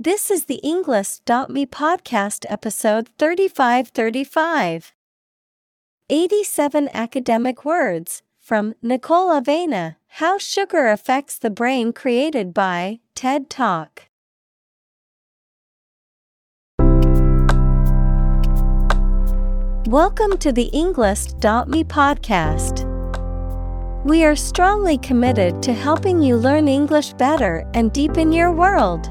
This is the Englist.me podcast episode 3535. 87 academic words from Nicole Avena How Sugar Affects the Brain, created by TED Talk. Welcome to the Englist.me podcast. We are strongly committed to helping you learn English better and deepen your world.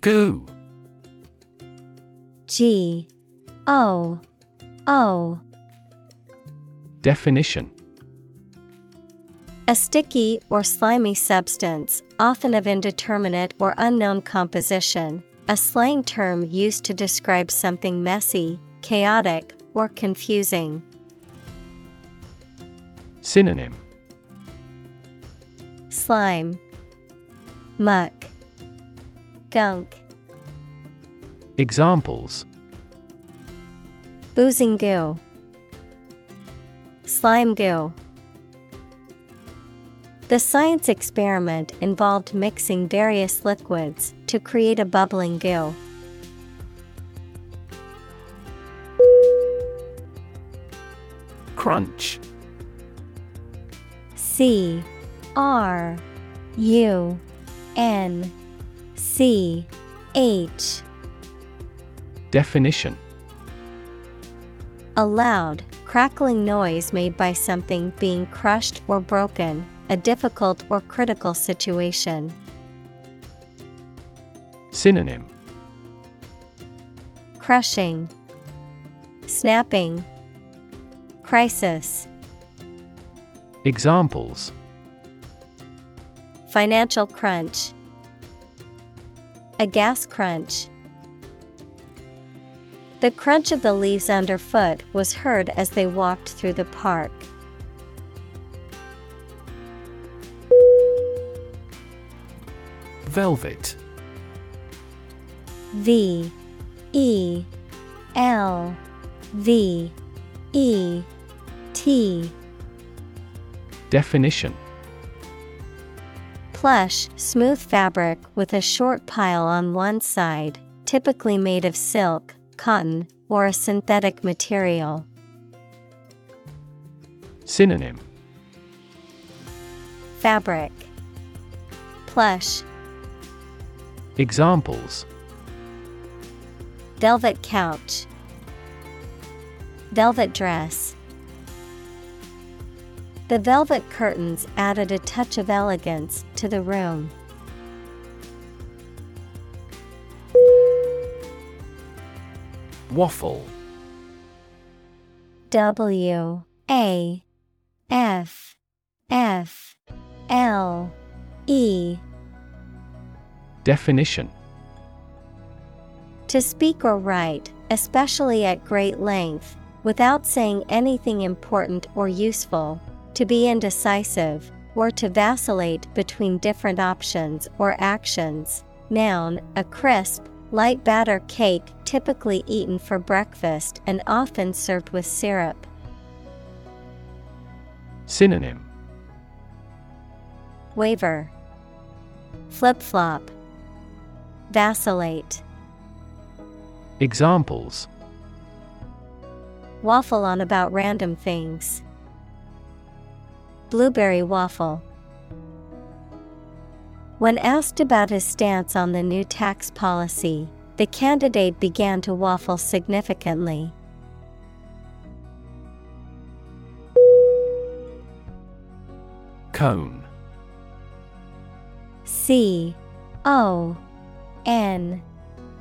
Goo. G. O. O. Definition. A sticky or slimy substance, often of indeterminate or unknown composition, a slang term used to describe something messy, chaotic, or confusing. Synonym. Slime, Muck, Gunk, Examples Boozing goo, Slime goo. The science experiment involved mixing various liquids to create a bubbling goo. Crunch. C R U N C H. Definition. A loud, crackling noise made by something being crushed or broken, a difficult or critical situation. Synonym. Crushing, Snapping, Crisis, Examples. Financial crunch, A gas crunch. The crunch of the leaves underfoot was heard as they walked through the park. Velvet. V E L V E T Definition Plush, smooth fabric with a short pile on one side, typically made of silk, cotton, or a synthetic material. Synonym. Fabric. Plush, Examples. Velvet couch, velvet dress. The velvet curtains added a touch of elegance to the room. Waffle. W A F F L E Definition To speak or write, especially at great length, without saying anything important or useful, to be indecisive, or to vacillate between different options or actions. Noun, a crisp, light batter cake typically eaten for breakfast and often served with syrup. Synonym Waver, flip flop, vacillate. Examples Waffle on about random things. Blueberry waffle. When asked about his stance on the new tax policy, the candidate began to waffle significantly. Cone C O N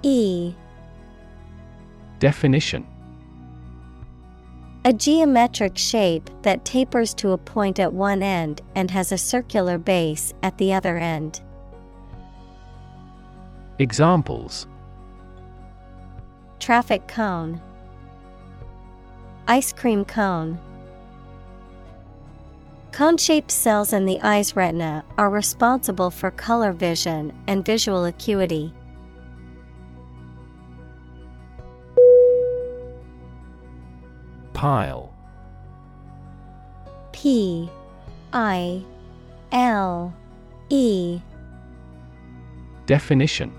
E Definition a geometric shape that tapers to a point at one end and has a circular base at the other end. Examples Traffic cone, Ice cream cone. Cone shaped cells in the eye's retina are responsible for color vision and visual acuity. Pile. P I L E. Definition.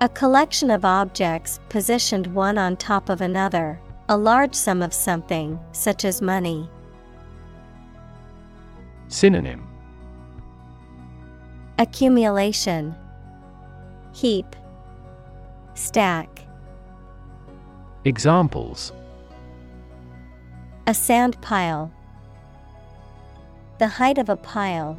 A collection of objects positioned one on top of another, a large sum of something, such as money. Synonym. Accumulation. Heap. Stack Examples A sand pile. The height of a pile.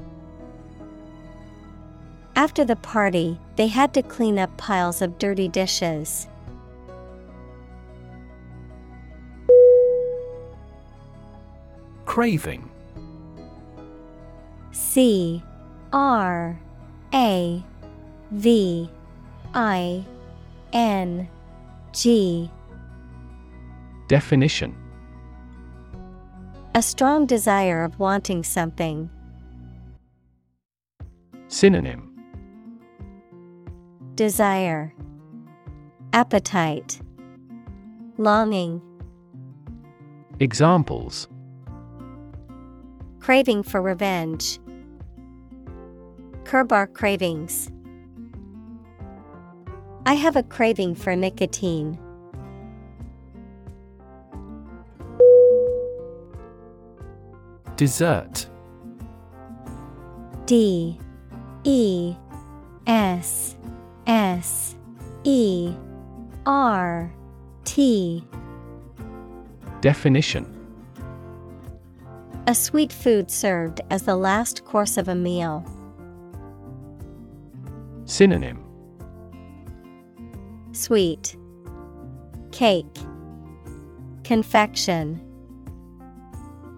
After the party, they had to clean up piles of dirty dishes. Craving. C R A V I N G Definition A strong desire of wanting something. Synonym Desire Appetite Longing Examples Craving for revenge. Curb our cravings. I have a craving for nicotine. Dessert. D E S S E R T. Definition. A sweet food served as the last course of a meal. Synonym. Sweet. Cake. Confection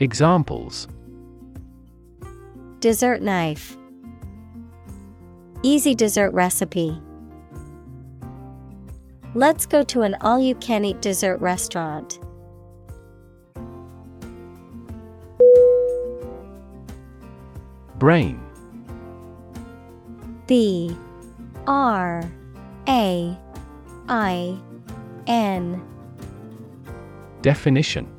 Examples Dessert knife Easy dessert recipe. Let's go to an all you can eat dessert restaurant. Brain. B R A I N Definition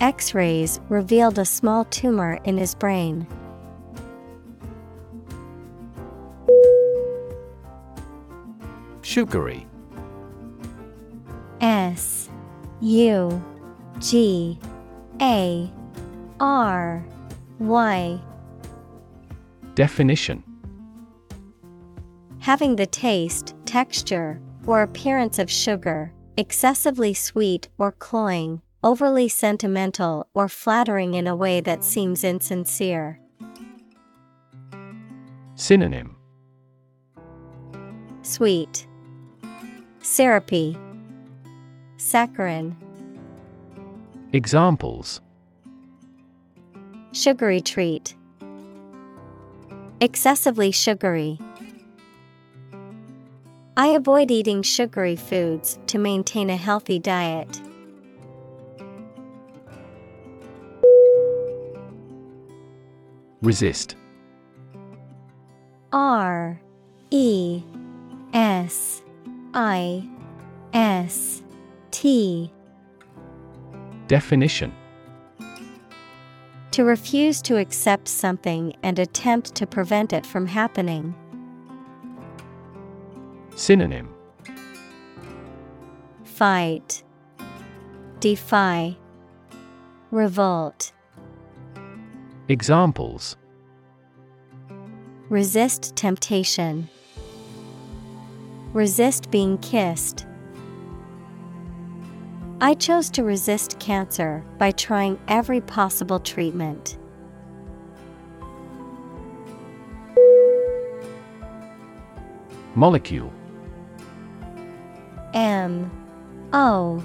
X rays revealed a small tumor in his brain. Sugary. S U G A R Y. Definition Having the taste, texture, or appearance of sugar, excessively sweet or cloying, overly sentimental or flattering in a way that seems insincere. Synonym Sweet, Syrupy, Saccharin. Examples Sugary treat. Excessively sugary. I avoid eating sugary foods to maintain a healthy diet. Resist. R E S I S T. Definition To refuse to accept something and attempt to prevent it from happening. Synonym Fight, Defy, Revolt. Examples Resist temptation. Resist being kissed. I chose to resist cancer by trying every possible treatment. Molecule M O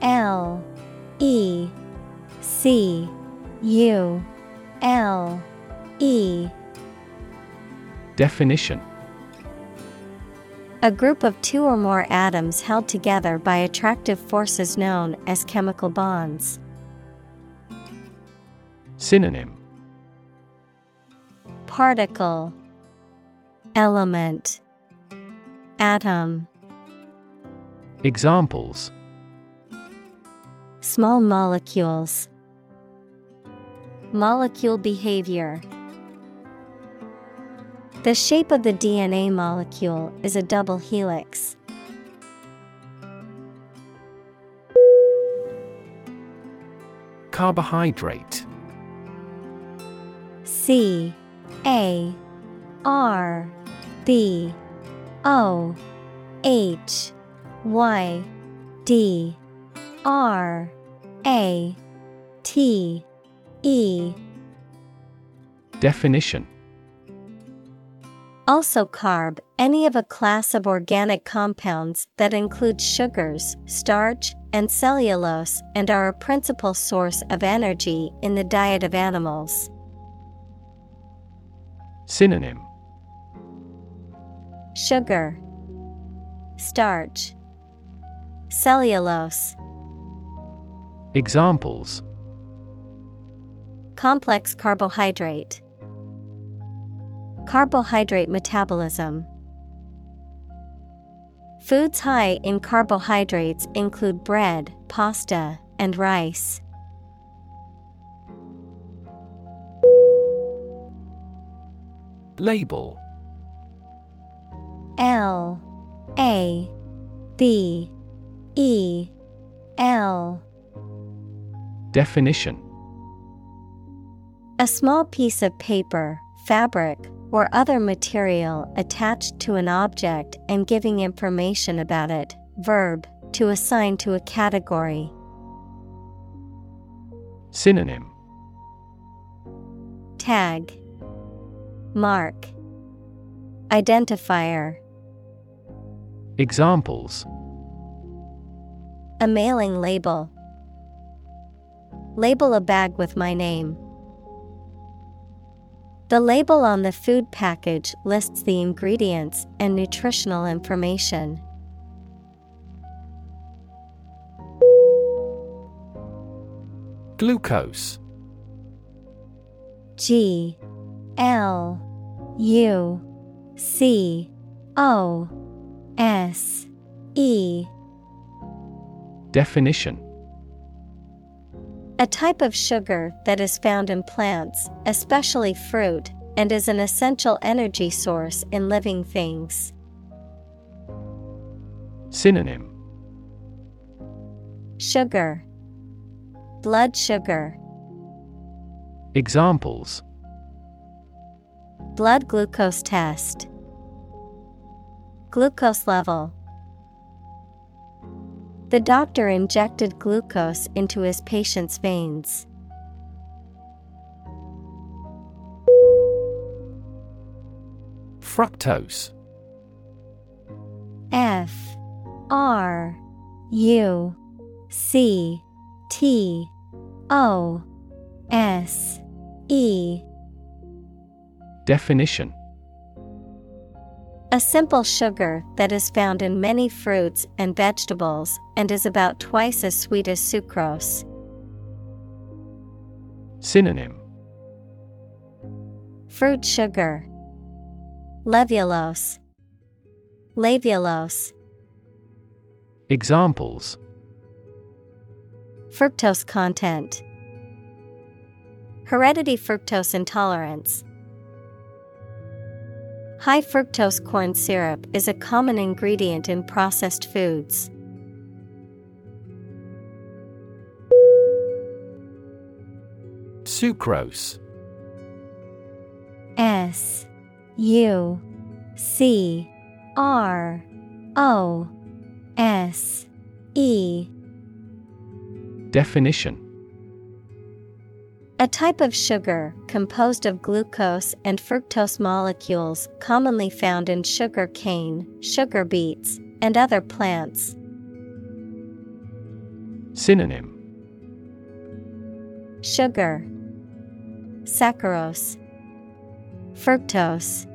L E C U L E. Definition. A group of two or more atoms held together by attractive forces known as chemical bonds. Synonym. Particle. Element. Atom. Examples. Small molecules Molecule behavior. The shape of the DNA molecule is a double helix. Carbohydrate. C A R B O H Y D R A T E. Definition. Also carb, any of a class of organic compounds that include sugars, starch, and cellulose and are a principal source of energy in the diet of animals. Synonym. Sugar, starch, cellulose. Examples Complex carbohydrate. Carbohydrate metabolism. Foods high in carbohydrates include bread, pasta, and rice. Label L A B E L Definition A small piece of paper, fabric, or other material attached to an object and giving information about it. Verb, to assign to a category. Synonym Tag, Mark, Identifier. Examples A mailing label. Label a bag with my name. The label on the food package lists the ingredients and nutritional information. Glucose. G L U C O S E. Definition A type of sugar that is found in plants, especially fruit, and is an essential energy source in living things. Synonym. Sugar, Blood sugar, Examples. Blood glucose test, Glucose level. The doctor injected glucose into his patient's veins. Fructose. F. R. U. C. T. O. S. E. Definition A simple sugar that is found in many fruits and vegetables and is about twice as sweet as sucrose. Synonym. Fruit sugar, Levulose, Laevulose, Examples. Fructose content, Heredity fructose intolerance. High fructose corn syrup is a common ingredient in processed foods. Sucrose. S U C R O S E. Definition A type of sugar composed of glucose and fructose molecules commonly found in sugar cane, sugar beets, and other plants. Synonym. Sugar. Saccharose Fructose.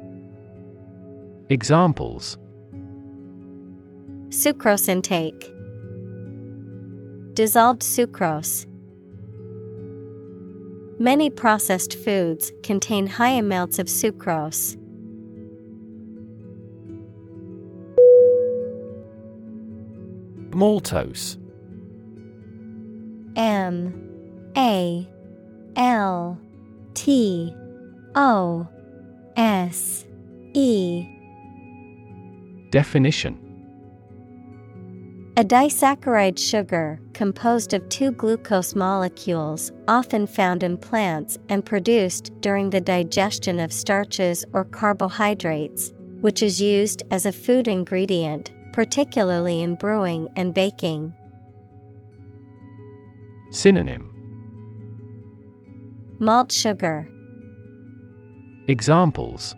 Examples. Sucrose intake Dissolved sucrose Many processed foods contain high amounts of sucrose. Maltose. M. A. L. T. O. S. E. Definition A disaccharide sugar composed of two glucose molecules, often found in plants and produced during the digestion of starches or carbohydrates, which is used as a food ingredient, particularly in brewing and baking. Synonym. Malt sugar, Examples.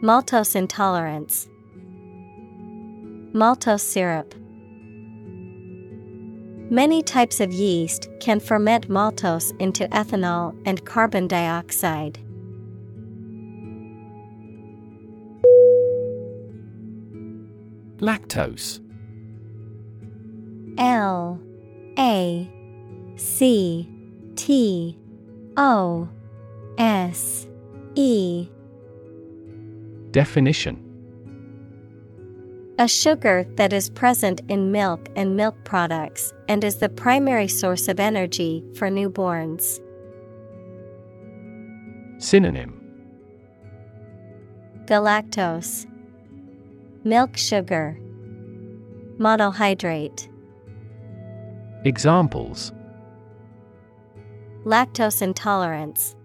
Maltose intolerance, maltose syrup. Many types of yeast can ferment maltose into ethanol and carbon dioxide. Lactose L A C T O S E Definition A sugar that is present in milk and milk products and is the primary source of energy for newborns. Synonym. Galactose. Milk sugar. Monohydrate. Examples. Lactose intolerance.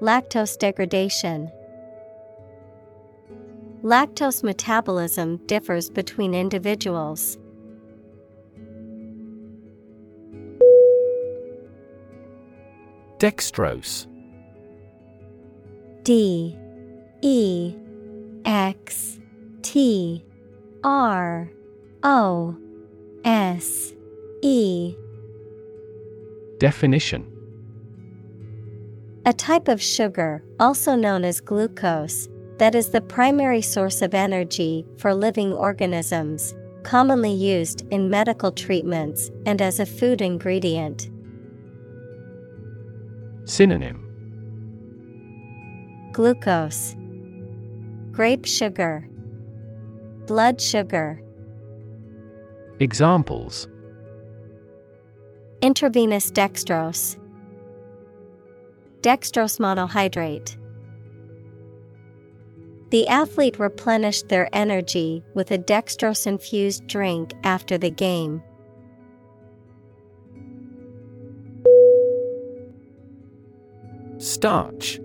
Lactose degradation Lactose metabolism differs between individuals. Dextrose. D. E. X. T. R. O. S. E. Definition. A type of sugar, also known as glucose, that is the primary source of energy for living organisms, commonly used in medical treatments and as a food ingredient. Synonym. Glucose, Grape sugar, Blood sugar, Examples. Intravenous dextrose, Dextrose monohydrate. The athlete replenished their energy with a dextrose infused drink after the game. Starch.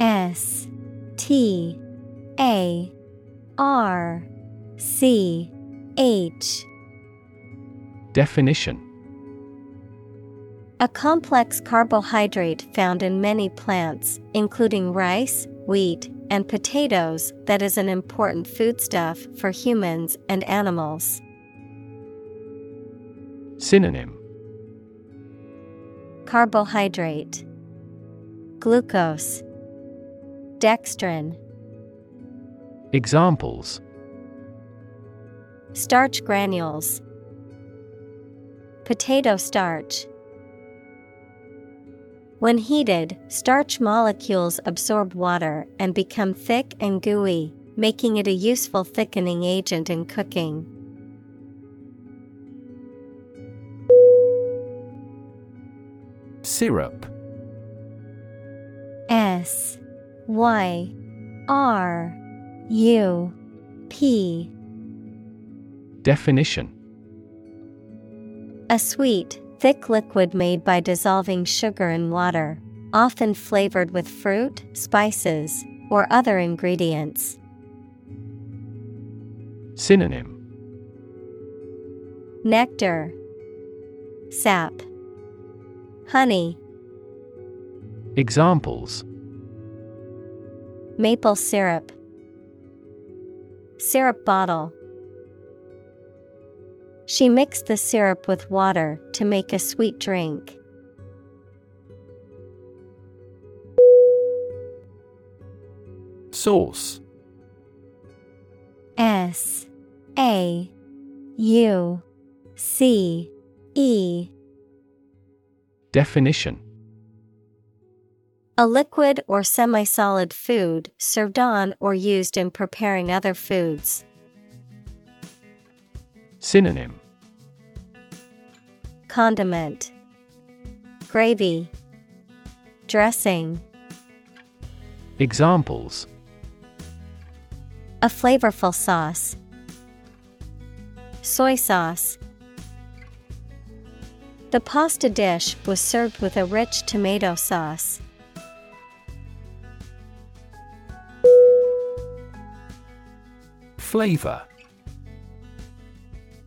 S T A R C H. Definition. A complex carbohydrate found in many plants, including rice, wheat, and potatoes, that is an important foodstuff for humans and animals. Synonym. Carbohydrate, Glucose, Dextrin, Examples. Starch granules, Potato starch. When heated, starch molecules absorb water and become thick and gooey, making it a useful thickening agent in cooking. Syrup. S Y R U P. Definition. A sweet, thick liquid made by dissolving sugar in water, often flavored with fruit, spices, or other ingredients. Synonym. Nectar, Sap, Honey, Examples. Maple syrup, Syrup bottle. She mixed the syrup with water to make a sweet drink. Sauce S A U C E Definition A liquid or semi solid food served on or used in preparing other foods. Synonym Condiment Gravy Dressing Examples A flavorful sauce. Soy sauce. The pasta dish was served with a rich tomato sauce. Flavor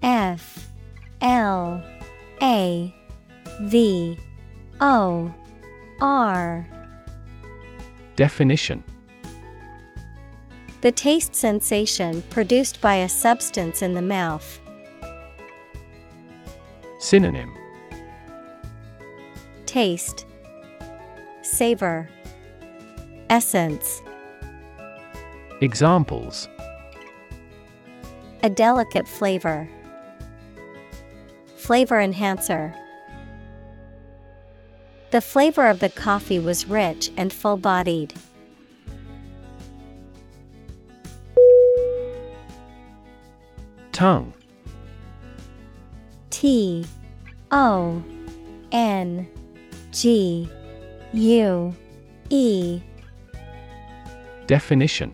F L A V O R. Definition. The taste sensation produced by a substance in the mouth. Synonym. Taste. Savor. Essence. Examples. A delicate flavor. Flavor enhancer. The flavor of the coffee was rich and full bodied. Tongue T O N G U E Definition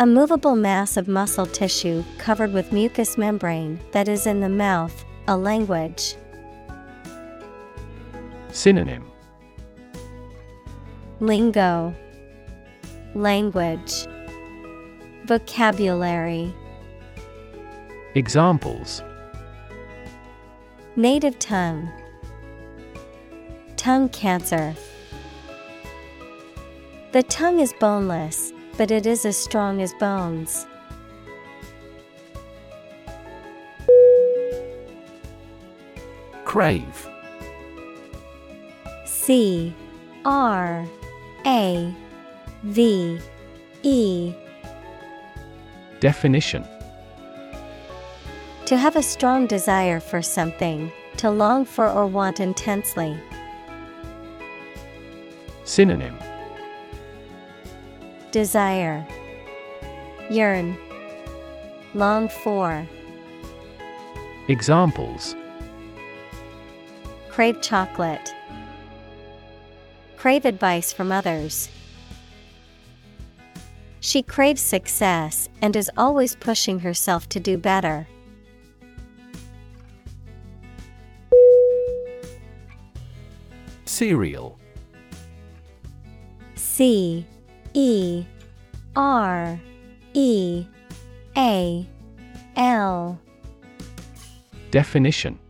A movable mass of muscle tissue covered with mucous membrane that is in the mouth, a language. Synonym. Lingo. Language. Vocabulary. Examples. Native tongue. Tongue cancer. The tongue is boneless, but it is as strong as bones. Crave C R A V E Definition To have a strong desire for something, to long for or want intensely. Synonym Desire Yearn Long for Examples Crave chocolate. Crave advice from others. She craves success and is always pushing herself to do better. Cereal C E R E A L. Definition.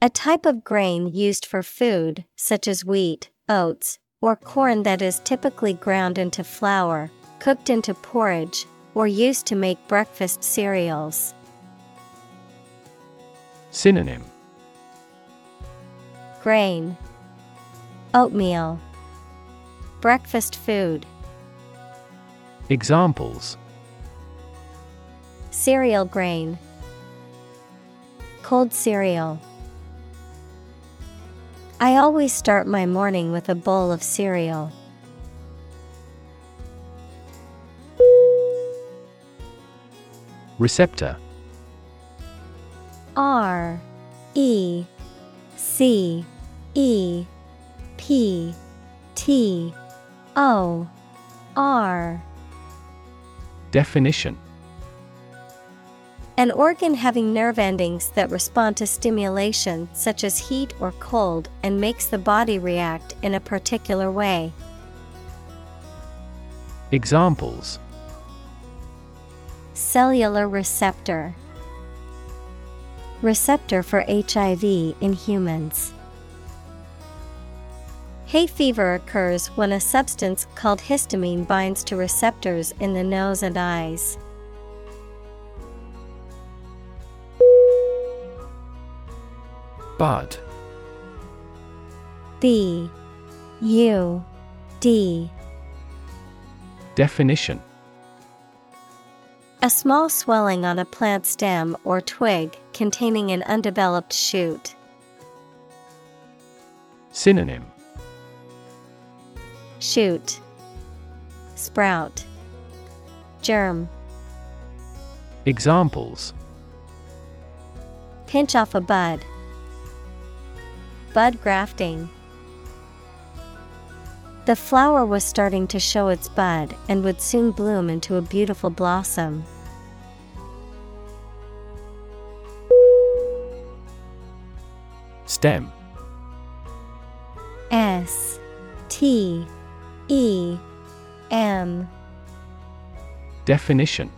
A type of grain used for food, such as wheat, oats, or corn that is typically ground into flour, cooked into porridge, or used to make breakfast cereals. Synonym. Grain. Oatmeal Breakfast food. Examples. Cereal grain. Cold cereal. I always start my morning with a bowl of cereal. Receptor. R E C E P T O R Definition An organ having nerve endings that respond to stimulation such as heat or cold and makes the body react in a particular way. Examples Cellular receptor Receptor for HIV in humans. Hay fever occurs when a substance called histamine binds to receptors in the nose and eyes. Bud. B. U. D. Definition. A small swelling on a plant stem or twig containing an undeveloped shoot. Synonym Shoot Sprout Germ Examples Pinch off a bud. Bud grafting. The flower was starting to show its bud and would soon bloom into a beautiful blossom. Stem S T E M Definition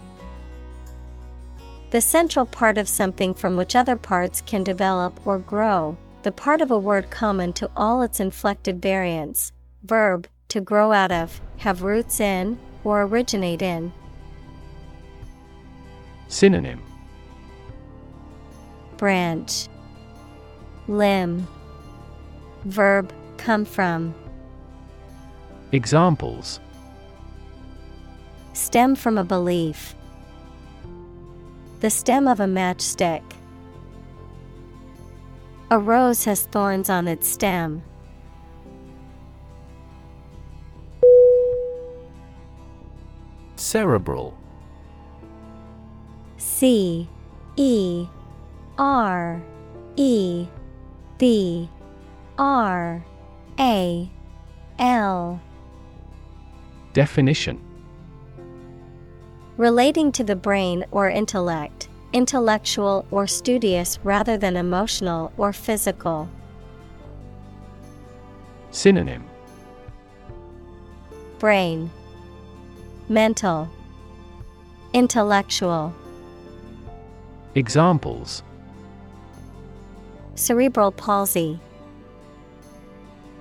The central part of something from which other parts can develop or grow, the part of a word common to all its inflected variants. Verb, to grow out of, have roots in, or originate in. Synonym Branch, Limb, Verb, come from. Examples Stem from a belief. The stem of a matchstick. A rose has thorns on its stem. Cerebral C E R E B R A L Definition Relating to the brain or intellect, intellectual or studious rather than emotional or physical. Synonym Brain, Mental, Intellectual. Examples Cerebral palsy,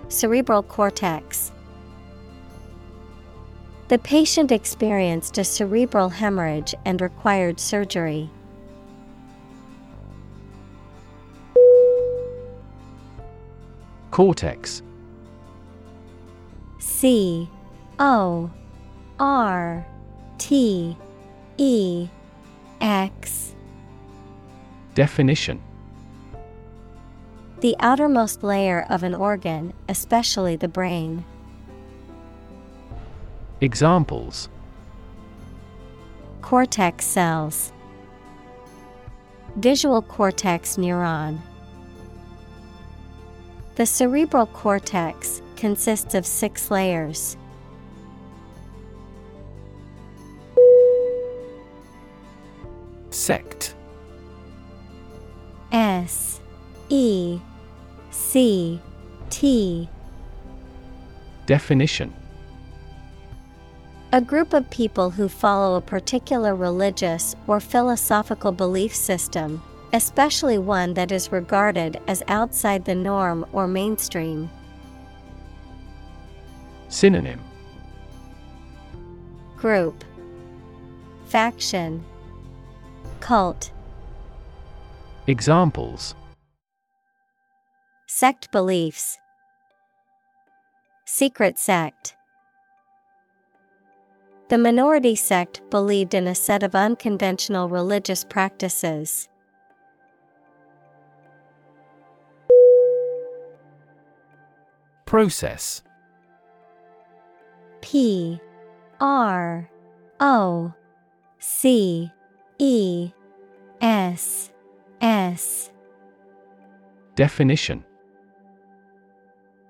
Cerebral cortex. The patient experienced a cerebral hemorrhage and required surgery. Cortex C O R T E X Definition The outermost layer of an organ, especially the brain. Examples. Cortex cells, Visual cortex neuron. The cerebral cortex consists of six layers. Sect. S E C T. Definition A group of people who follow a particular religious or philosophical belief system, especially one that is regarded as outside the norm or mainstream. Synonym. Group. Faction. Cult. Examples. Sect beliefs. Secret sect The minority sect believed in a set of unconventional religious practices. Process. P R O C E S S. Definition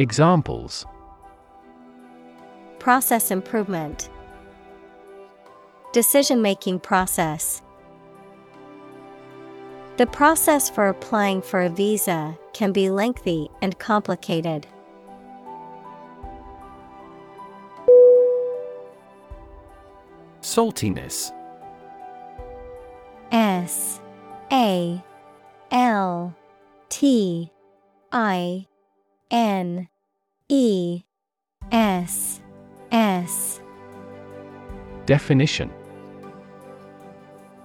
Examples. Process improvement. Decision making process. The process for applying for a visa can be lengthy and complicated. Saltiness. S A L T I N E S S Definition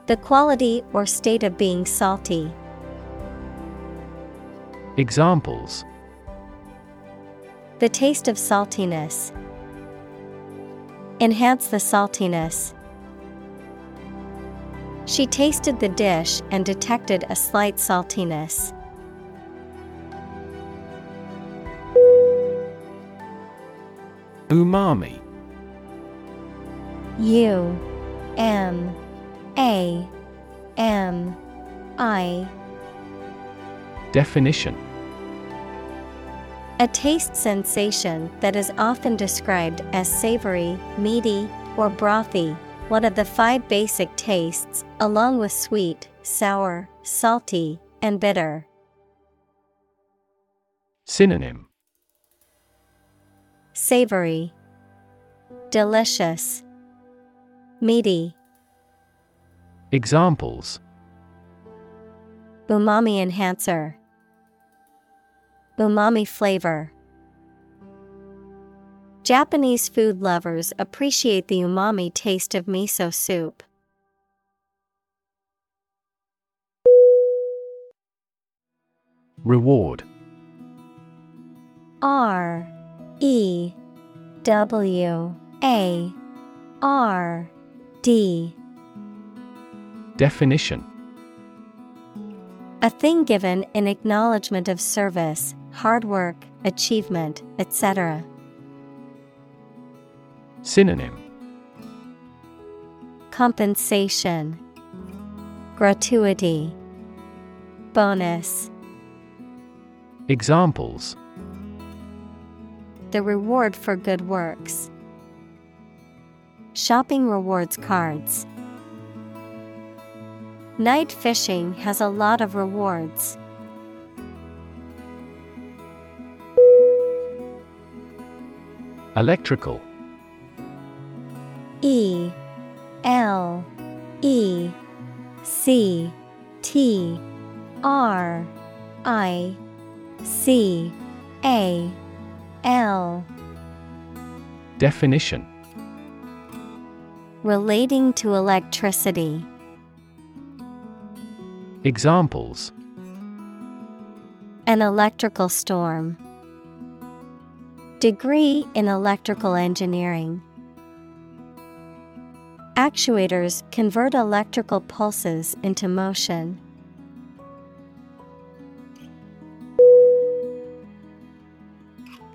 The quality or state of being salty. Examples The taste of saltiness. Enhance the saltiness. She tasted the dish and detected a slight saltiness. Umami. U M A M I. Definition. A taste sensation that is often described as savory, meaty, or brothy, one of the five basic tastes, along with sweet, sour, salty, and bitter. Synonym Savory, Delicious, Meaty, Examples. Umami enhancer, Umami flavor. Japanese food lovers appreciate the umami taste of miso soup. Reward. R E W A R D. Definition. A thing given in acknowledgement of service, hard work, achievement, etc. Synonym. Compensation. Gratuity. Bonus. Examples The reward for good works. Shopping rewards cards. Night fishing has a lot of rewards. Electrical E L E C T R I C A L Definition Relating to electricity. Examples An electrical storm. Degree in electrical engineering. Actuators convert electrical pulses into motion.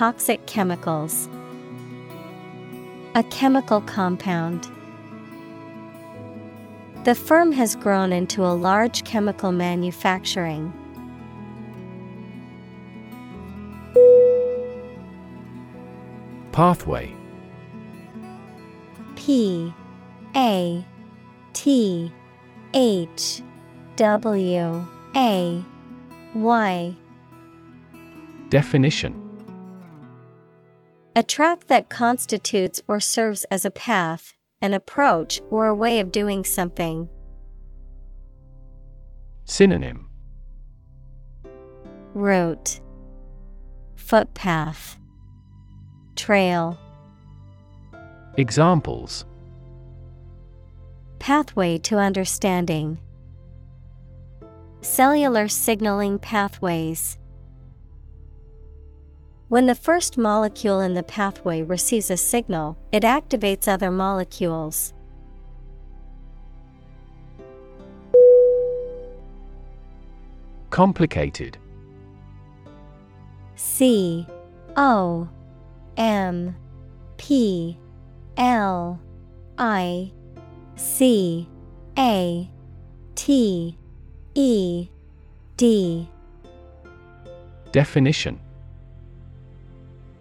Toxic chemicals. A chemical compound. The firm has grown into a large chemical manufacturing. Pathway P A T H W A Y Definition A track that constitutes or serves as a path, an approach, or a way of doing something. Synonym. Route. Footpath. Trail. Examples. Pathway to understanding. Cellular signaling pathways. When the first molecule in the pathway receives a signal, it activates other molecules. Complicated. C O M P L I C A T E D. Definition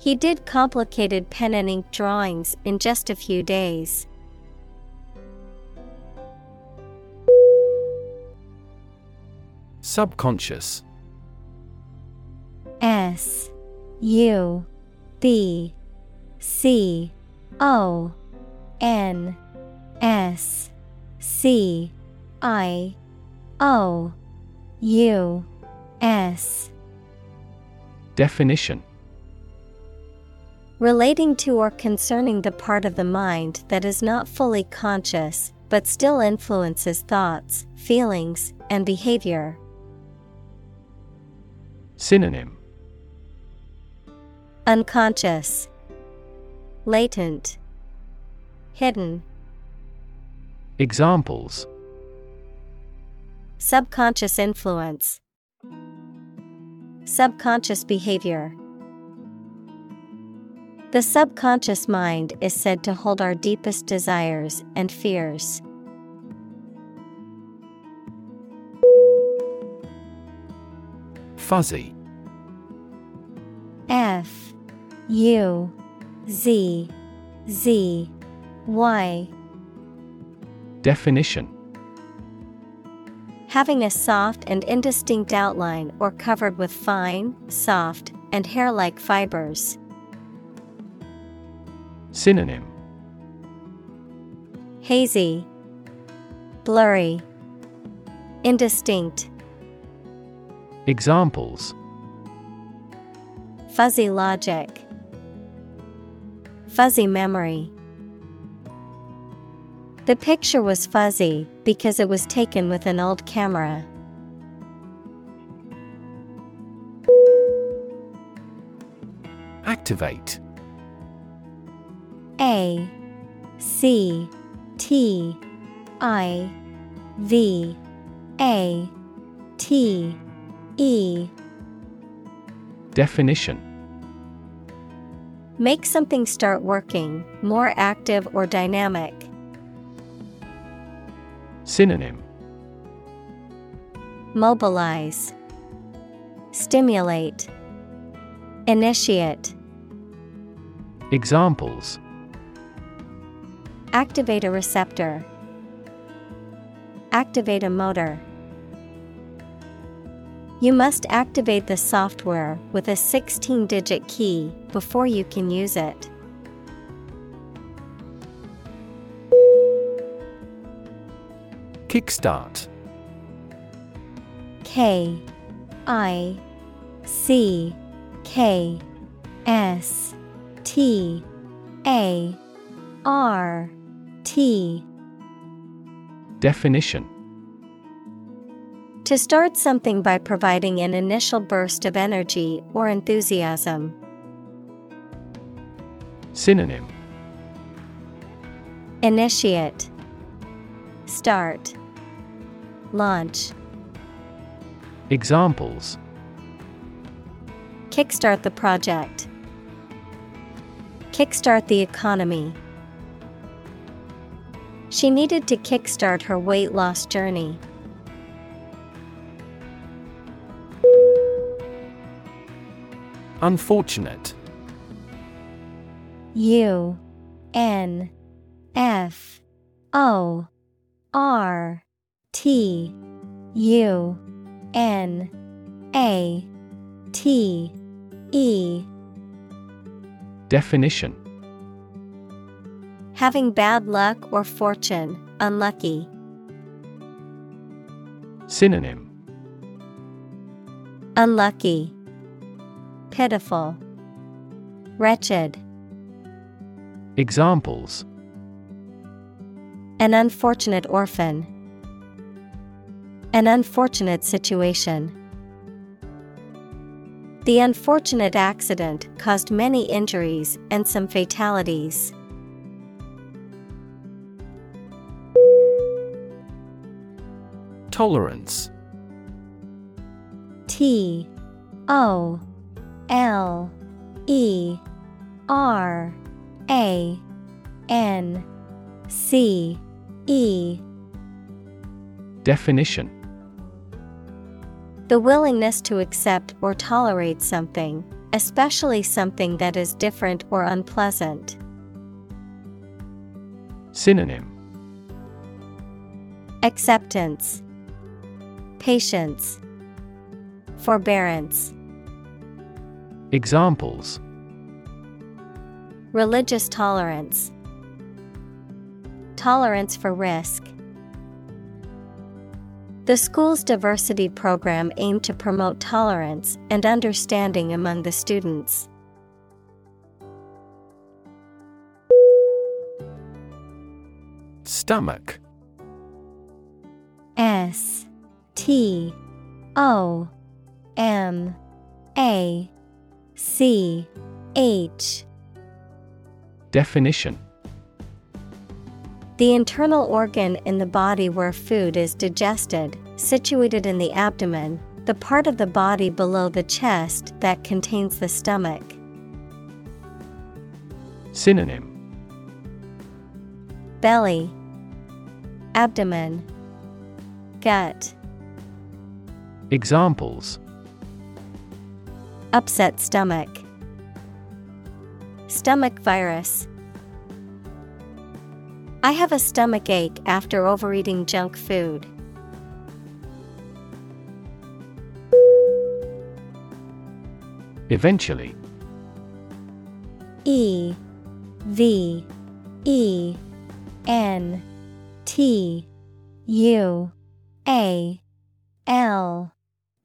He did complicated pen and ink drawings in just a few days. Subconscious. S U B C O N S C I O U S. Definition Relating to or concerning the part of the mind that is not fully conscious, but still influences thoughts, feelings, and behavior. Synonym. Unconscious, Latent, Hidden, Examples. Subconscious influence, Subconscious behavior. The subconscious mind is said to hold our deepest desires and fears. Fuzzy F U Z Z Y Definition Having a soft and indistinct outline or covered with fine, soft, and hair like fibers. Synonym. Hazy, Blurry, Indistinct, Examples. Fuzzy logic, Fuzzy memory. The picture was fuzzy because it was taken with an old camera. Activate A C T I V A T E. Definition. Make something start working, more active or dynamic. Synonym. Mobilize, Stimulate, Initiate. Examples Activate a receptor. Activate a motor. You must activate the software with a 16 digit key before you can use it. Kickstart K I C K S T A R T. Definition. To start something by providing an initial burst of energy or enthusiasm. Synonym. Initiate. Start. Launch. Examples. Kickstart the project. Kickstart the economy. She needed to kickstart her weight loss journey. Unfortunate. U N F O R T U N A T E Definition Having bad luck or fortune, unlucky. Synonym Unlucky, Pitiful, Wretched. Examples An unfortunate orphan. An unfortunate situation. The unfortunate accident caused many injuries and some fatalities. Tolerance. T O L E R A N C E. Definition. The willingness to accept or tolerate something, especially something that is different or unpleasant. Synonym. Acceptance, Patience, Forbearance. Examples Religious tolerance, Tolerance for risk. The school's diversity program aimed to promote tolerance and understanding among the students. Stomach S T O M A C H. Definition. The internal organ in the body where food is digested, situated in the abdomen, the part of the body below the chest that contains the stomach. Synonym. Belly, Abdomen, Gut. Examples Upset stomach. Stomach virus. I have a stomach ache after overeating junk food. Eventually E V E N T U A L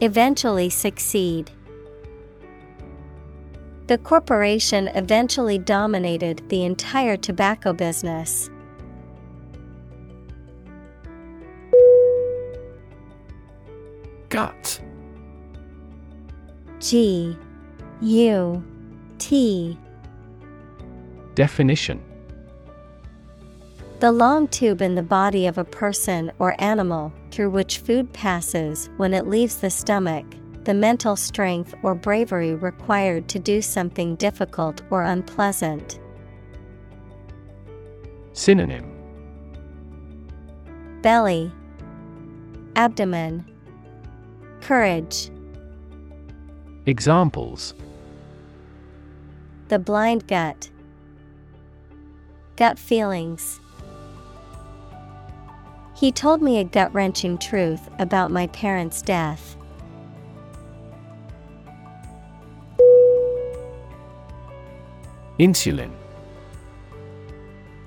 eventually succeed. The corporation eventually dominated the entire tobacco business. Gut. G. U. T. Definition. The long tube in the body of a person or animal through which food passes when it leaves the stomach, the mental strength or bravery required to do something difficult or unpleasant. Synonym Belly, Abdomen, Courage. Examples The blind gut. Gut feelings. He told me a gut wrenching truth about my parents' death. Insulin.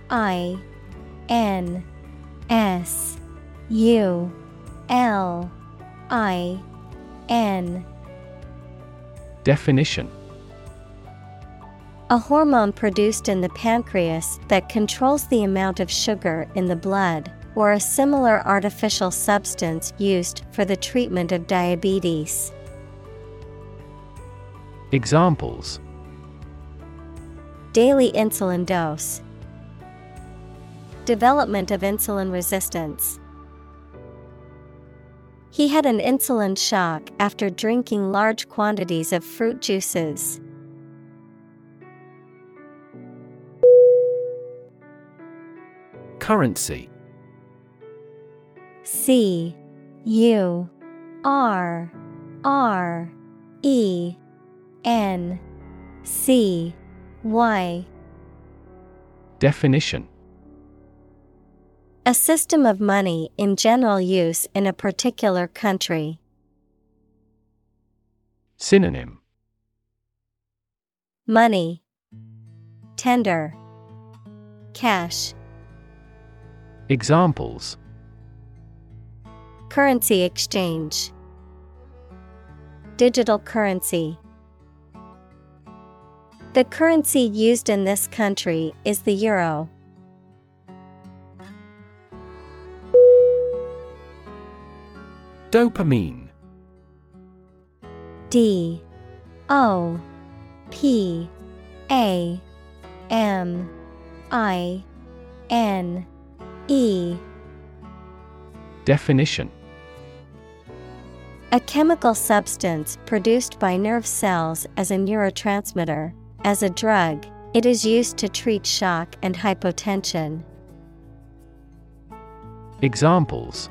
I N S U L I N. Definition. A hormone produced in the pancreas that controls the amount of sugar in the blood, or a similar artificial substance used for the treatment of diabetes. Examples Daily insulin dose, Development of insulin resistance. He had an insulin shock after drinking large quantities of fruit juices. Currency C U R R E N C Y. Definition. A system of money in general use in a particular country. Synonym. Money. Tender. Cash. Examples Currency exchange. Digital currency. The currency used in this country is the euro. Dopamine. D. O. P. A. M. I. N. E. Definition A chemical substance produced by nerve cells as a neurotransmitter. As a drug, it is used to treat shock and hypotension. Examples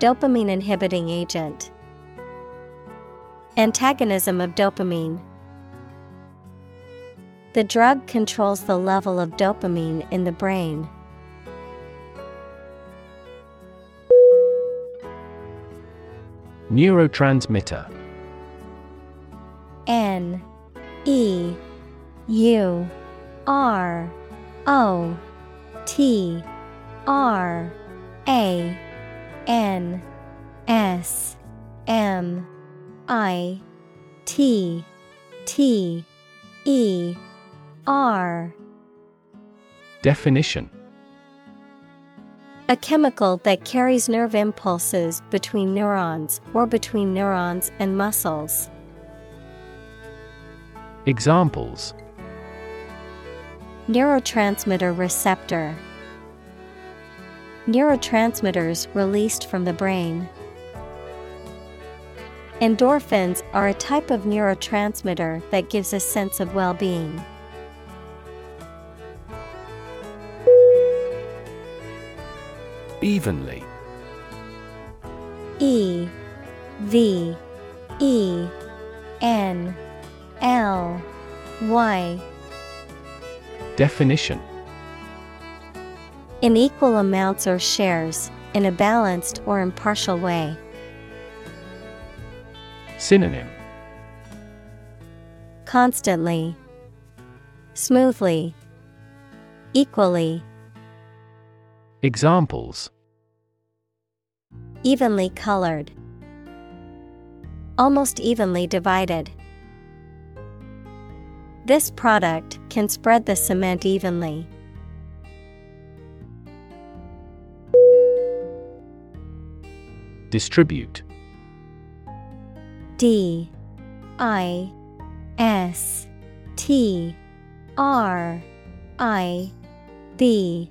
Dopamine inhibiting agent. Antagonism of dopamine. The drug controls the level of dopamine in the brain. Neurotransmitter. N E U R O T R A N S M I T T E R. Definition A chemical that carries nerve impulses between neurons or between neurons and muscles. Examples Neurotransmitter receptor. Neurotransmitters released from the brain. Endorphins are a type of neurotransmitter that gives a sense of well being. Evenly. E V E N L Y. Definition. In equal amounts or shares, in a balanced or impartial way. Synonym. Constantly, smoothly, equally, Examples. Evenly colored, almost evenly divided. This product can spread the cement evenly. Distribute. D. I. S. T. R. I. B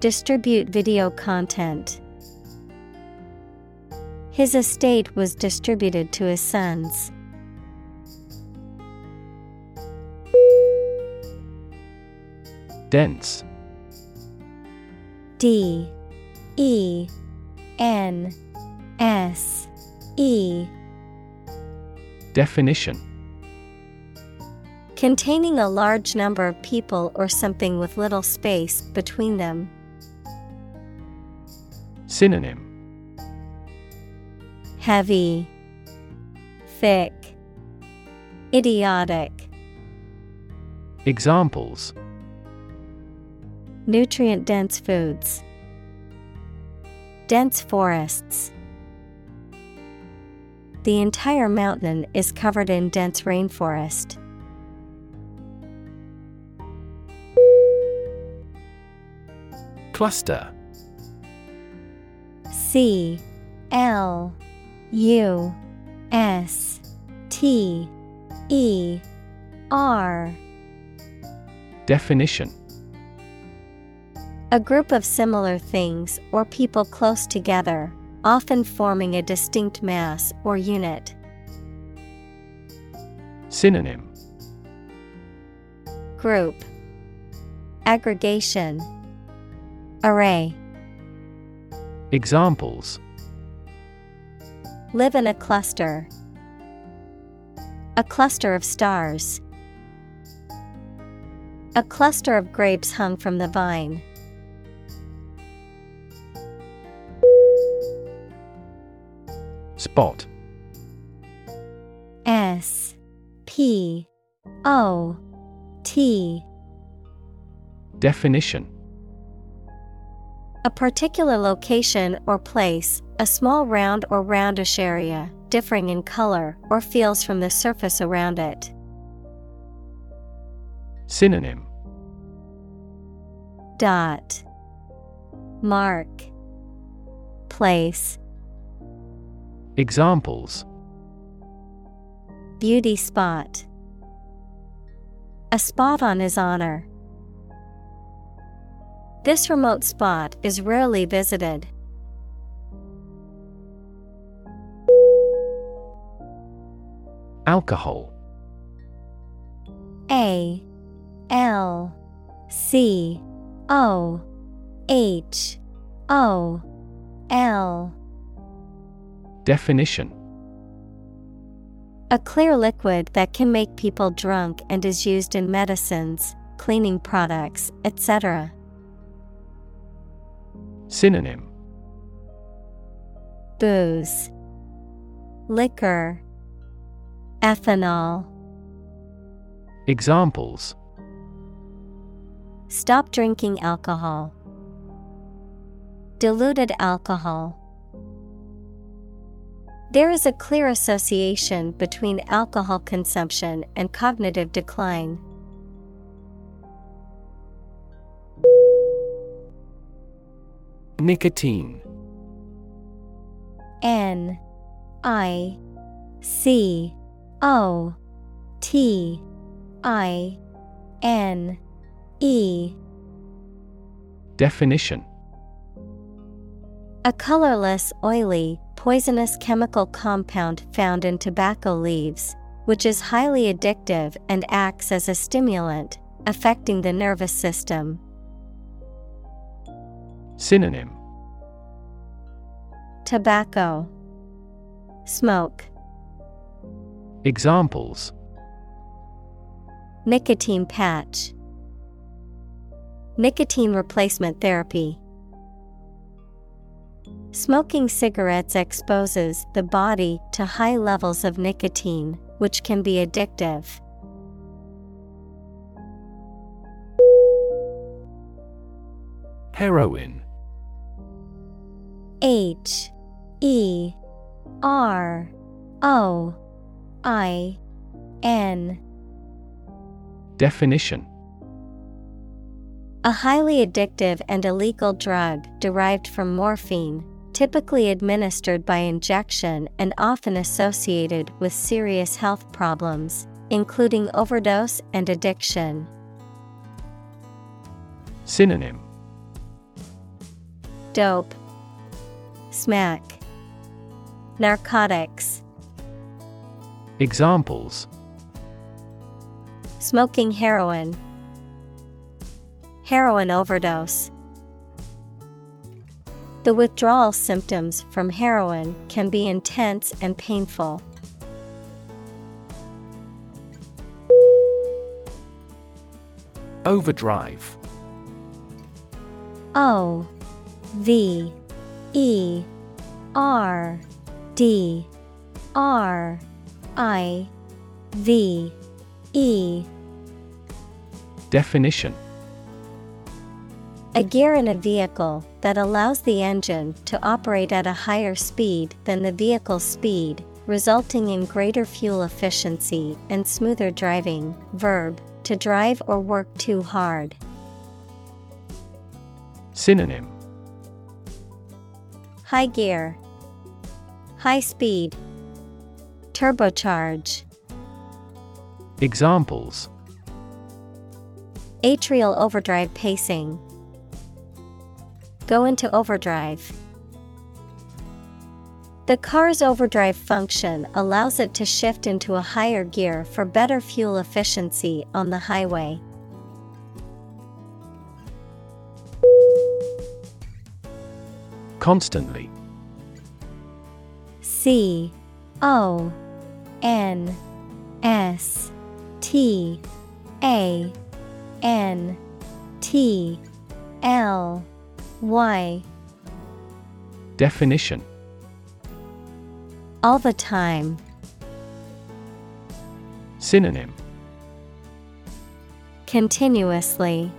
Distribute video content. His estate was distributed to his sons. Dense. D. E. N. S. E. Definition. Containing a large number of people or something with little space between them. Synonym Heavy, Thick, Idiotic. Examples Nutrient dense foods, Dense forests. The entire mountain is covered in dense rainforest. Cluster C L U S T E R. Definition. A group of similar things or people close together, often forming a distinct mass or unit. Synonym. Group. Aggregation. Array Examples Live in a cluster. A cluster of stars. A cluster of grapes hung from the vine. Spot S P O T Definition A particular location or place, a small round or roundish area, differing in color or feels from the surface around it. Synonym. Dot. Mark. Place. Examples. Beauty spot. A spot on his honor. This remote spot is rarely visited. Alcohol A L C O H O L Definition A clear liquid that can make people drunk and is used in medicines, cleaning products, etc. Synonym Booze, Liquor, Ethanol. Examples Stop drinking alcohol. Diluted alcohol. There is a clear association between alcohol consumption and cognitive decline. Nicotine. N I C O T I N E. Definition. A colorless, oily, poisonous chemical compound found in tobacco leaves, which is highly addictive and acts as a stimulant, affecting the nervous system. Synonym. Tobacco, Smoke, Examples. Nicotine patch, Nicotine replacement therapy. Smoking cigarettes exposes the body to high levels of nicotine, which can be addictive. Heroin H E R O I N. Definition. A highly addictive and illegal drug derived from morphine, typically administered by injection and often associated with serious health problems, including overdose and addiction. Synonym. Dope, Smack. Narcotics. Examples Smoking heroin. Heroin overdose. The withdrawal symptoms from heroin can be intense and painful. Overdrive. O. V. E R D R I V E Definition A gear in a vehicle that allows the engine to operate at a higher speed than the vehicle's speed, resulting in greater fuel efficiency and smoother driving. Verb to drive or work too hard. Synonym High gear, high speed, turbocharge. Examples Atrial overdrive pacing. Go into overdrive. The car's overdrive function allows it to shift into a higher gear for better fuel efficiency on the highway. Constantly C O N S T A N T L Y Definition All the time. Synonym Continuously.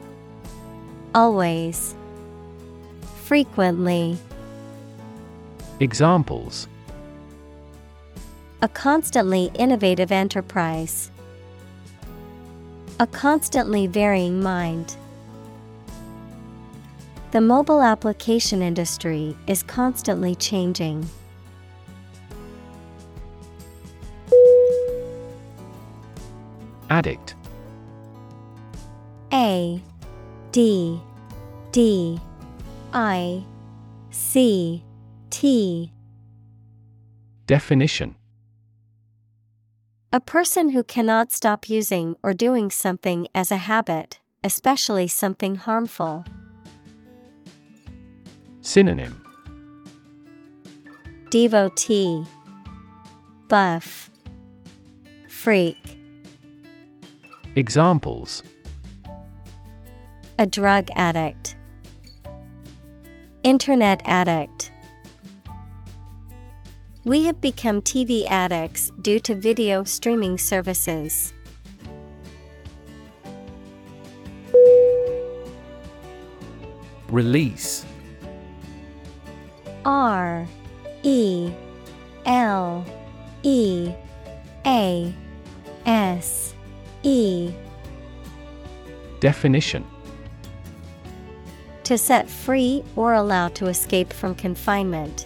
Always. Frequently. Examples A constantly innovative enterprise. A constantly varying mind. The mobile application industry is constantly changing. Addict A D D I C T. Definition. A person who cannot stop using or doing something as a habit, especially something harmful. Synonym. Devotee. Buff. Freak. Examples. A drug addict. Internet addict We have become TV addicts due to video streaming services. Release. R E L E A S E Definition To set free or allow to escape from confinement.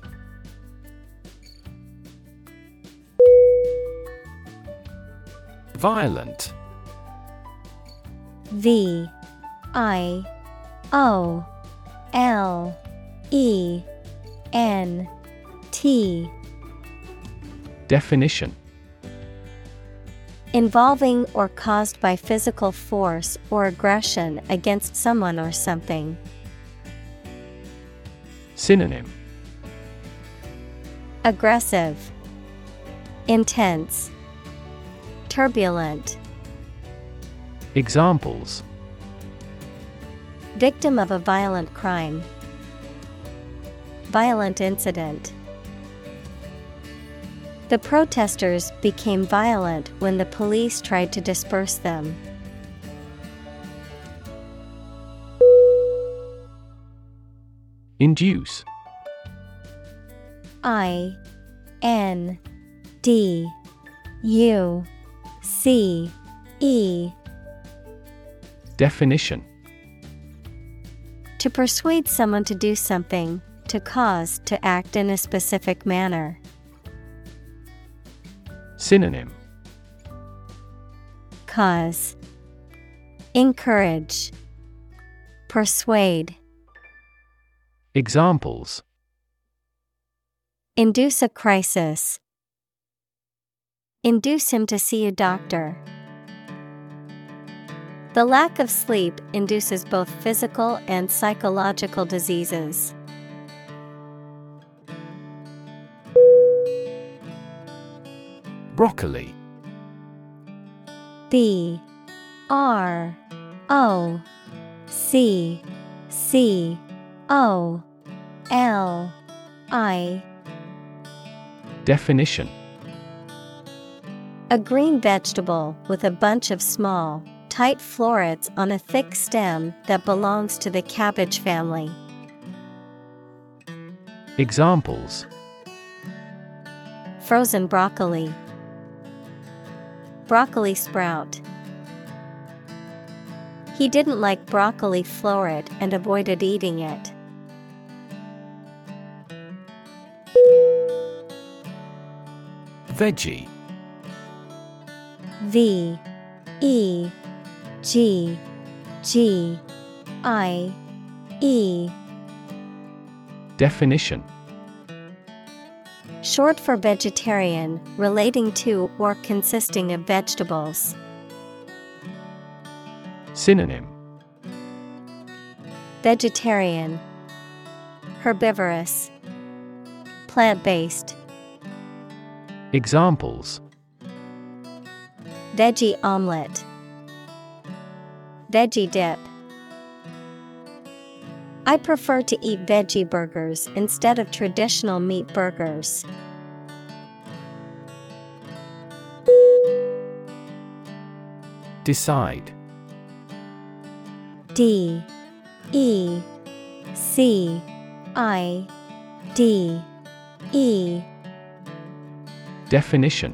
Violent. V I O L E N T. Definition. Involving or caused by physical force or aggression against someone or something. Synonym. Aggressive, Intense, Turbulent. Examples Victim of a violent crime. Violent incident. The protesters became violent when the police tried to disperse them. Induce I N D U C E. Definition. To persuade someone to do something, to cause to act in a specific manner. Synonym. Cause. Encourage. Persuade. Examples. Induce a crisis. Induce him to see a doctor. The lack of sleep induces both physical and psychological diseases. Broccoli B R O C C O L I Definition A green vegetable with a bunch of small, tight florets on a thick stem that belongs to the cabbage family. Examples Frozen broccoli. Broccoli sprout. He didn't like broccoli floret and avoided eating it. Veggie V E G G I E. Definition. Short for vegetarian, relating to or consisting of vegetables. Synonym. Vegetarian, Herbivorous, Plant based. Examples Veggie omelet, Veggie dip. I prefer to eat veggie burgers instead of traditional meat burgers. Decide. D. E. C. I. D. E. Definition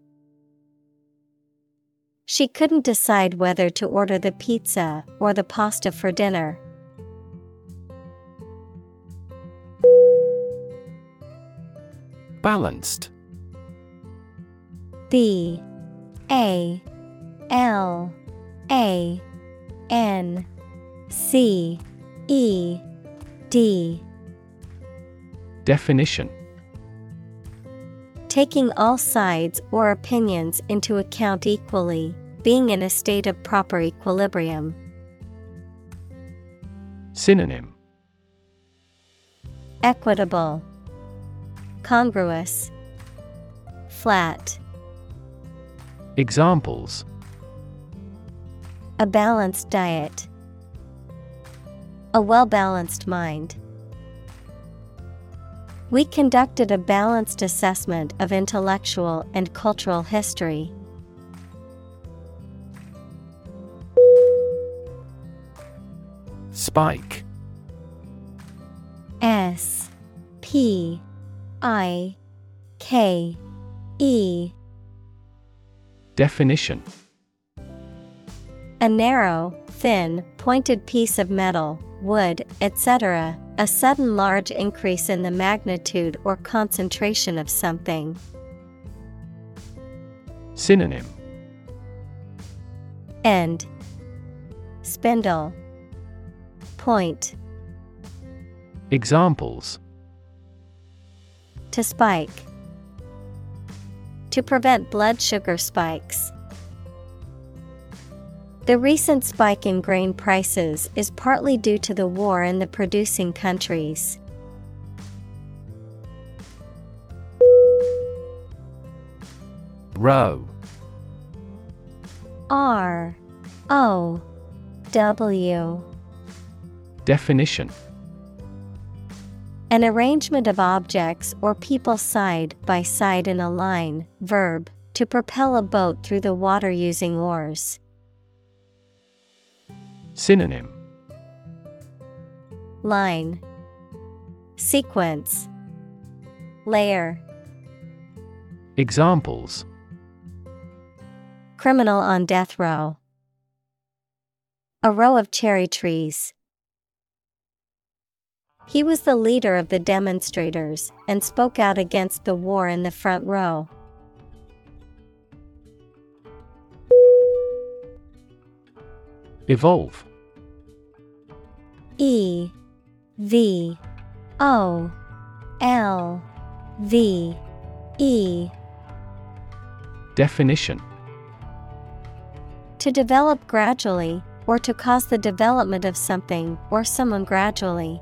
She couldn't decide whether to order the pizza or the pasta for dinner. Balanced. B A L A N C E D. Definition. Taking all sides or opinions into account equally, being in a state of proper equilibrium. Synonym Equitable, Congruous, Flat. Examples A balanced diet. A well balanced mind. We conducted a balanced assessment of intellectual and cultural history. Spike S P I K E Definition A narrow, thin, pointed piece of metal, wood, etc., a sudden large increase in the magnitude or concentration of something. Synonym End. Spindle. Point. Examples To spike. To prevent blood sugar spikes. The recent spike in grain prices is partly due to the war in the producing countries. Row R O W Definition An arrangement of objects or people side by side in a line, verb, to propel a boat through the water using oars. Synonym Line Sequence Layer Examples Criminal on death row. A row of cherry trees. He was the leader of the demonstrators and spoke out against the war in the front row. Evolve E V O L V E Definition To develop gradually, or to cause the development of something or someone gradually.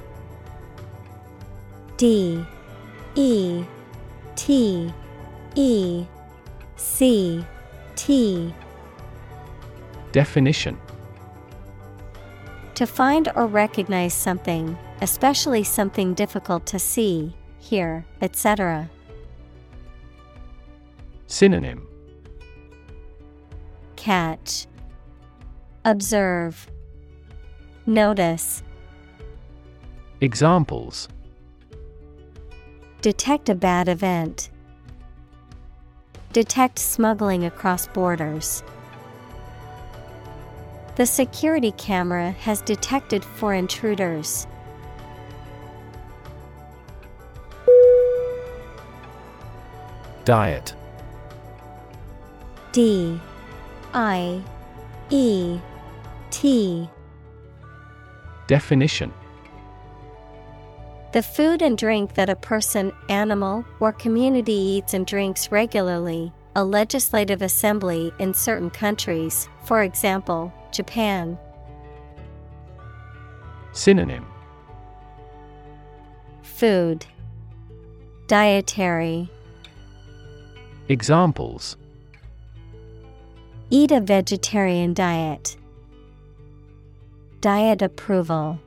D E T E C T. Definition. To find or recognize something, especially something difficult to see, hear, etc. Synonym. Catch, Observe, Notice. Examples Detect a bad event. Detect smuggling across borders. The security camera has detected four intruders. Diet D I E T Definition The food and drink that a person, animal, or community eats and drinks regularly, a legislative assembly in certain countries, for example, Japan. Synonym Food Dietary Examples Eat a vegetarian diet. Diet approval.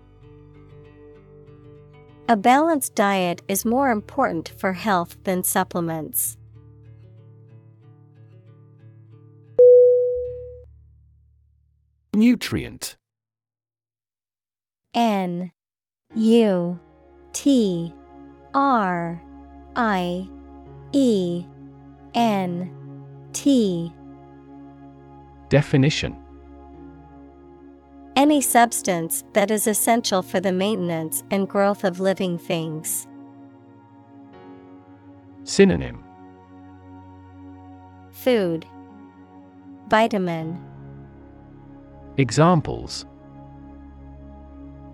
A balanced diet is more important for health than supplements. Nutrient. N U T R I E N T. Definition Any substance that is essential for the maintenance and growth of living things. Synonym Food Vitamin Examples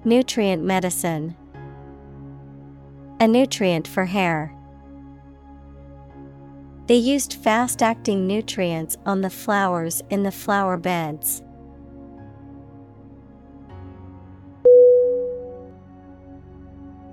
Nutrient medicine A nutrient for hair. They used fast acting nutrients on the flowers in the flower beds.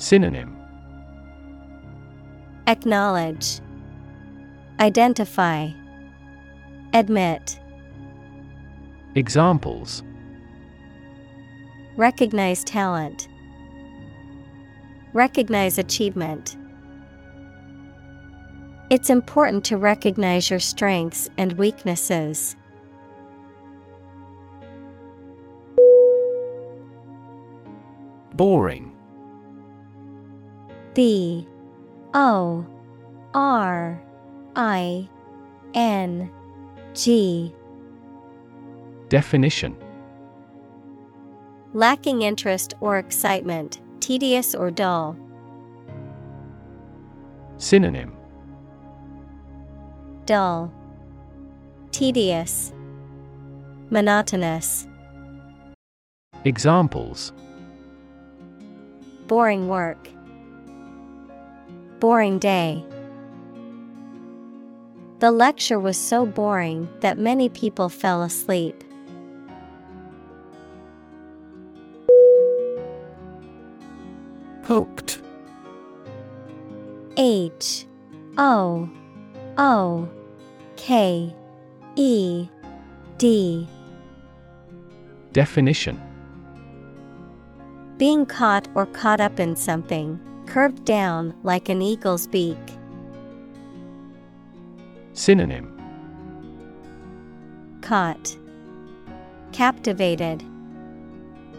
Synonym. Acknowledge, Identify, Admit, Examples. Recognize talent, Recognize achievement. It's important to recognize your strengths and weaknesses. Boring B O R I N G. Definition. Lacking interest or excitement, tedious or dull. Synonym. Dull, tedious, monotonous. Examples. Boring work, boring day. The lecture was so boring that many people fell asleep. Hooked. H. O. O. K. E. D. Definition. Being caught or caught up in something, curved down like an eagle's beak. Synonym Caught, Captivated,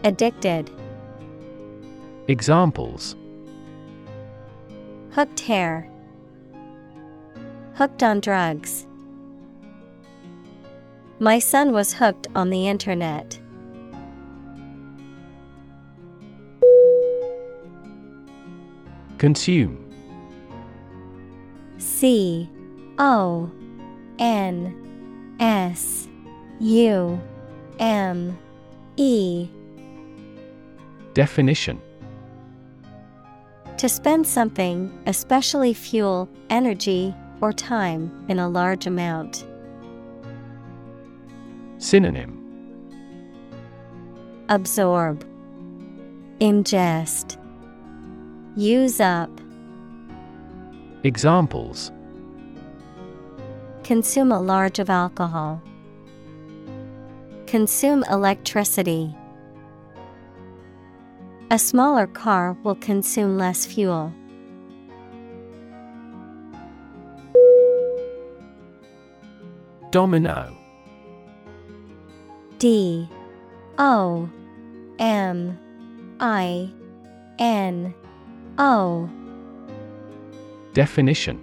Addicted. Examples Hooked hair. Hooked on drugs. My son was hooked on the internet. Consume. C O N S U M E. Definition. To spend something, especially fuel, energy, or time, in a large amount. Synonym. Absorb, Ingest, Use up, Examples. Consume a large of alcohol. Consume electricity. A smaller car will consume less fuel. Domino. D. O. M. I. N O Definition.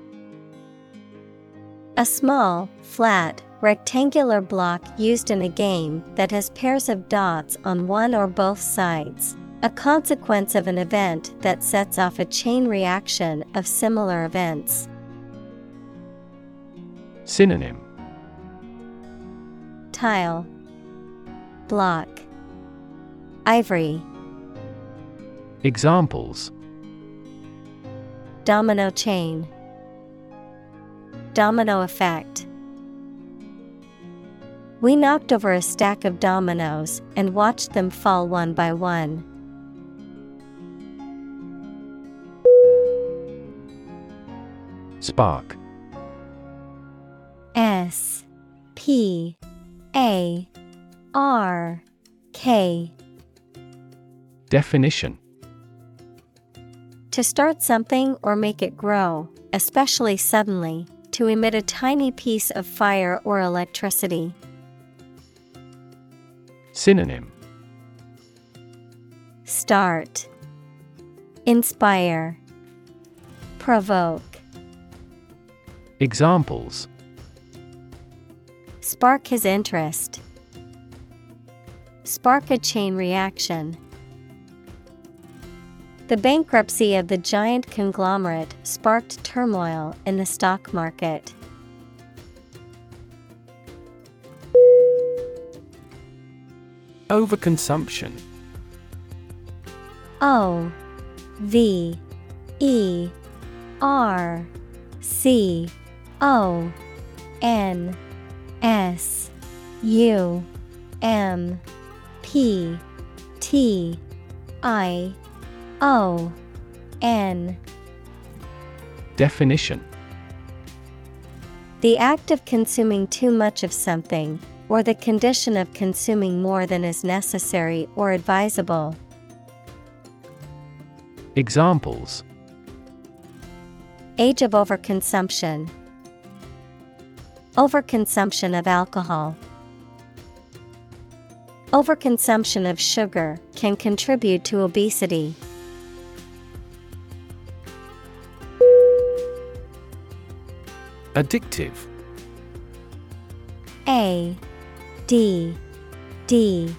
A small, flat, rectangular block used in a game that has pairs of dots on one or both sides. A consequence of an event that sets off a chain reaction of similar events. Synonym. Tile, Block, Ivory, Examples Domino chain, Domino effect. We knocked over a stack of dominoes and watched them fall one by one. Spark S P A R K Definition To start something or make it grow, especially suddenly, to emit a tiny piece of fire or electricity. Synonym Start, Inspire, Provoke. Examples Spark his interest. Spark a chain reaction. The bankruptcy of the giant conglomerate sparked turmoil in the stock market. Overconsumption O V E R C O N S U M P T I O N Definition The act of consuming too much of something, or the condition of consuming more than is necessary or advisable. Examples Age of overconsumption. Overconsumption of alcohol. Overconsumption of sugar can contribute to obesity. Addictive. A D D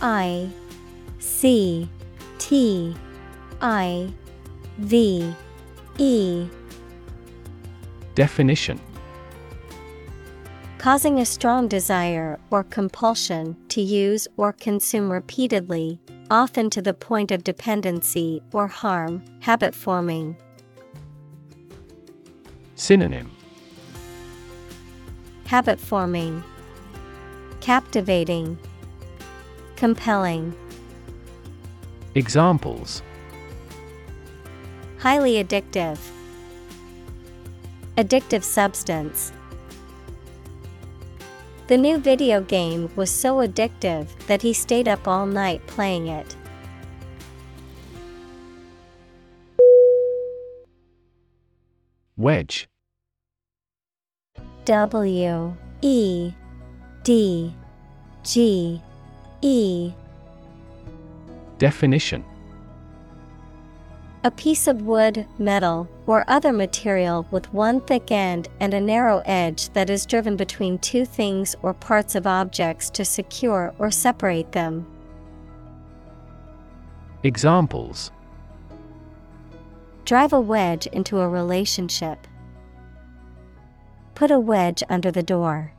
I C T I V E. Definition. Causing a strong desire or compulsion to use or consume repeatedly, often to the point of dependency or harm, habit forming. Synonym Habit forming, Captivating, Compelling. Examples Highly addictive, Addictive substance. The new video game was so addictive that he stayed up all night playing it. Wedge W E D G E Definition A piece of wood, metal, or other material with one thick end and a narrow edge that is driven between two things or parts of objects to secure or separate them. Examples Drive a wedge into a relationship. Put a wedge under the door.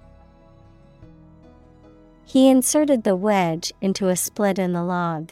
He inserted the wedge into a split in the log.